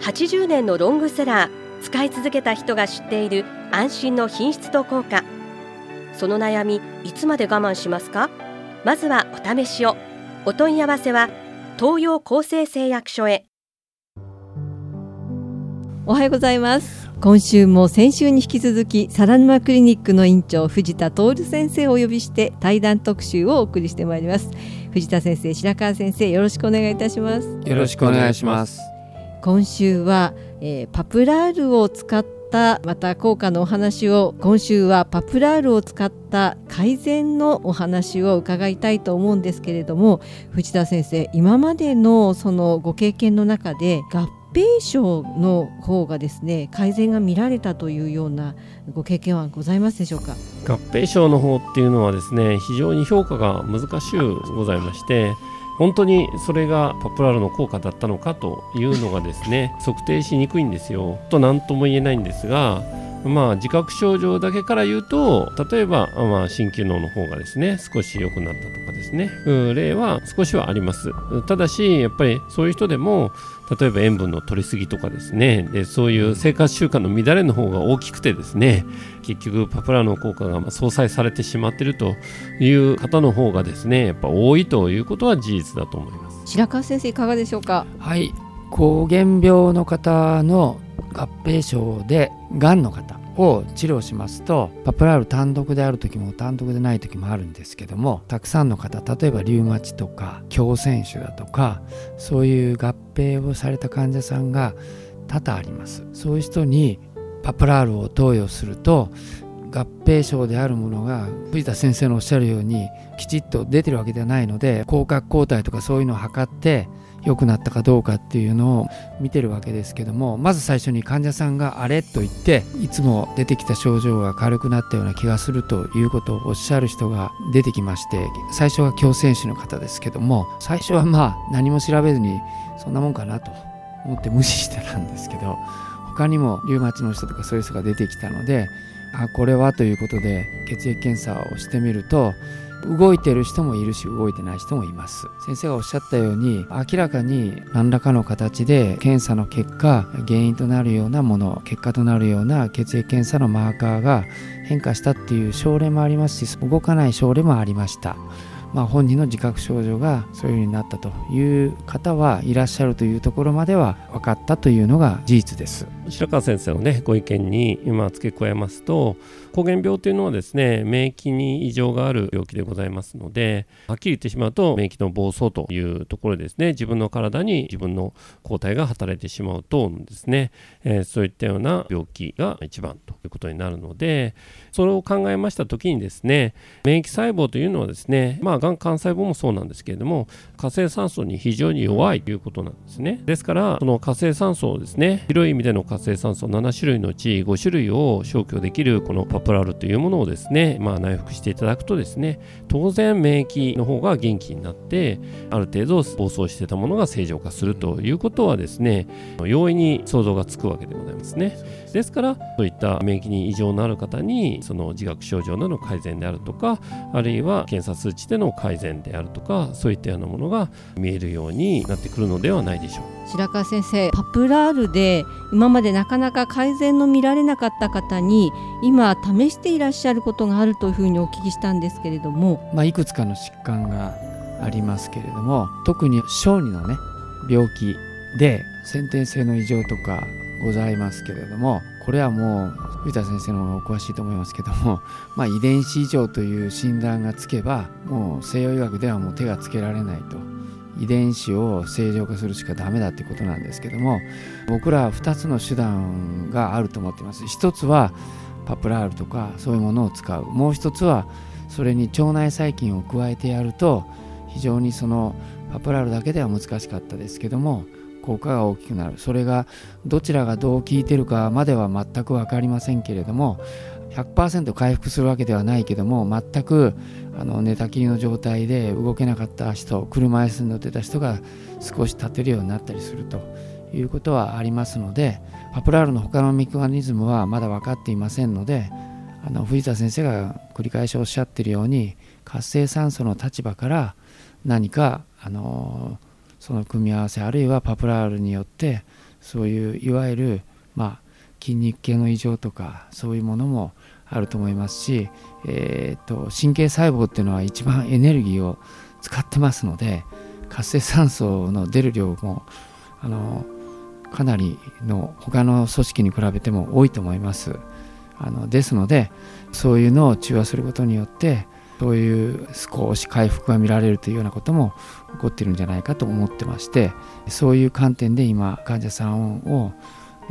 80年のロングセラー使い続けた人が知っている安心の品質と効果。その悩みいつまで我慢しますか？まずはお試しを。お問い合わせは東洋厚生製薬所へ。おはようございます。今週も先週に引き続きサ沼クリニックの院長藤田徹先生をお呼びして対談特集をお送りしてまいります。藤田先生白川先生よろしくお願いいたします。よろしくお願いします今週は、えー、パプラールを使ったまた効果のお話を今週はパプラールを使った改善のお話を伺いたいと思うんですけれども藤田先生今までのそのご経験の中で合併症の方がですね改善が見られたというようなご経験はございますでしょうか？合併症の方っていうのはですね非常に評価が難しゅうございまして本当にそれがパプラルの効果だったのかというのがですね測定しにくいんですよ。と何とも言えないんですがまあ自覚症状だけから言うと例えば、まあ、心機能の方がですね少し良くなったとかですね。例は少しはあります。ただしやっぱりそういう人でも例えば塩分の取りすぎとかですね。でそういう生活習慣の乱れの方が大きくてですね結局パプラの効果が相殺されてしまっているという方の方がですねやっぱ多いということは事実だと思います。白川先生いかがでしょうか？はい。膠原病の方の合併症でがんの方を治療しますとパプラール単独である時も単独でない時もあるんですけどもたくさんの方例えばリウマチとか強腺腫だとかそういう合併をされた患者さんが多々あります。そういう人にパプラールを投与すると合併症であるものが藤田先生のおっしゃるようにきちっと出てるわけではないので広角抗体とかそういうのを測って良くなったかどうかっていうのを見てるわけですけどもまず最初に患者さんがあれと言っていつも出てきた症状が軽くなったような気がするということをおっしゃる人が出てきまして最初は強選手の方ですけども最初はまあ何も調べずにそんなもんかなと思って無視してたんですけど他にもリウマチの人とかそういう人が出てきたのであこれはということで血液検査をしてみると動いてる人もいるし動いてない人もいます。先生がおっしゃったように明らかに何らかの形で検査の結果原因となるようなもの結果となるような血液検査のマーカーが変化したっていう症例もありますし動かない症例もありました。まあ、本人の自覚症状がそういう風になったという方はいらっしゃるというところまでは分かったというのが事実です。白川先生のねご意見に今付け加えますと膠原病というのはですね免疫に異常がある病気でございますのではっきり言ってしまうと免疫の暴走というところですね。自分の体に自分の抗体が働いてしまうとですね、えー、そういったような病気が一番ということになるのでそれを考えました時にですね免疫細胞というのはですねまあがん幹細胞もそうなんですけれども活性酸素に非常に弱いということなんですね。ですからその活性酸素をですね広い意味での活性酸素7種類のうち5種類を消去できるこのパプラルというものをですねまあ内服していただくとですね当然免疫の方が元気になってある程度暴走してたものが正常化するということはですね容易に想像がつくわけでございますね。ですからそういった免疫に異常のある方にその自覚症状などの改善であるとかあるいは検査数値での改善であるとかそういったようなものが見えるようになってくるのではないでしょう。白川先生パプラールで今までなかなか改善の見られなかった方に今試していらっしゃることがあるというふうにお聞きしたんですけれども、まあ、いくつかの疾患がありますけれども特に小児のね病気で先天性の異常とかございますけれどもこれはもう藤田先生の方がお詳しいと思いますけども、まあ、遺伝子異常という診断がつけばもう西洋医学ではもう手がつけられないと。遺伝子を正常化するしかダメだってことなんですけども僕らは2つの手段があると思っています。一つはパプラールとかそういうものを使う。もう一つはそれに腸内細菌を加えてやると非常にそのパプラールだけでは難しかったですけども効果が大きくなる。それがどちらがどう効いてるかまでは全く分かりませんけれども100%回復するわけではないけども全くあの寝たきりの状態で動けなかった人車椅子に乗ってた人が少し立てるようになったりするということはありますのでパプラールの他のメカニズムはまだ分かっていませんのであの藤田先生が繰り返しおっしゃってるように活性酸素の立場から何かあのその組み合わせあるいはパプラールによってそういういわゆる、まあ、筋肉系の異常とかそういうものもあると思いますし、えーと、神経細胞っていうのは一番エネルギーを使ってますので活性酸素の出る量もあのかなりの他の組織に比べても多いと思います。あのですのでそういうのを中和することによってそういう少し回復が見られるというようなことも起こっているんじゃないかと思ってましてそういう観点で今患者さんを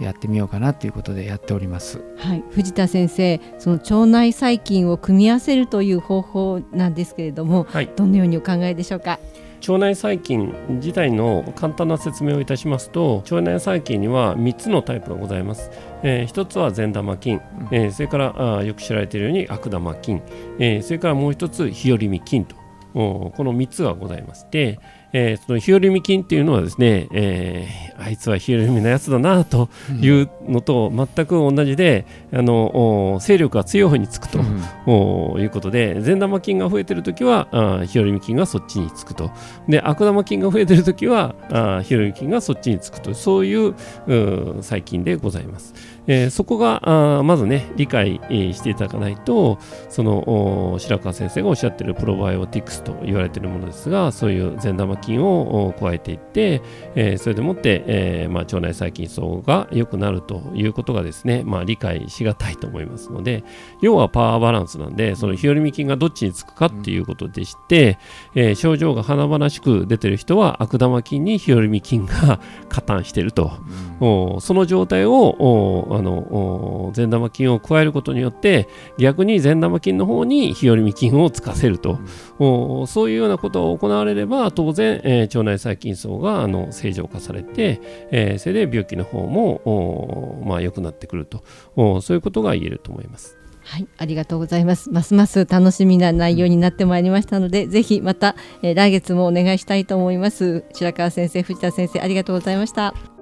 やってみようかなということでやっております。はい、藤田先生、その腸内細菌を組み合わせるという方法なんですけれども、はい、どのようにお考えでしょうか？腸内細菌自体の簡単な説明をいたしますと腸内細菌には3つのタイプがございます、えー、1つは善玉菌、えー、それからあよく知られているように悪玉菌、えー、それからもう1つ日和見菌と。この3つがございまして、えー、その日和見菌っていうのはですね、えー、あいつは日和見のやつだなというのと全く同じで、あの勢力が強い方につくと、うん、いうことで善玉菌が増えてるときはあ日和見菌がそっちにつくと。で悪玉菌が増えてるときはあ日和見菌がそっちにつくと。そういう細菌でございます。えー、そこがあまずね理解、していただかないとその白川先生がおっしゃっているプロバイオティクスと言われているものですがそういう善玉菌を加えていって、え、それでもって、えまあ、腸内細菌層が良くなるということがですね、まあ、理解しがたいと思いますので要はパワーバランスなんでその日和見菌がどっちにつくかっていうことでして、えー、症状が華々しく出てる人は悪玉菌に日和見菌が加担していると、その状態をあの善玉菌を加えることによって逆に善玉菌の方に日和見菌をつかせると、うん、そういうようなことが行われれば当然、えー、腸内細菌層があの正常化されて、えー、それで病気の方もまあ、良くなってくるとそういうことが言えると思います。はい、ありがとうございます。ますます楽しみな内容になってまいりましたので、ぜひまた、えー、来月もお願いしたいと思います。白川先生、藤田先生、ありがとうございました。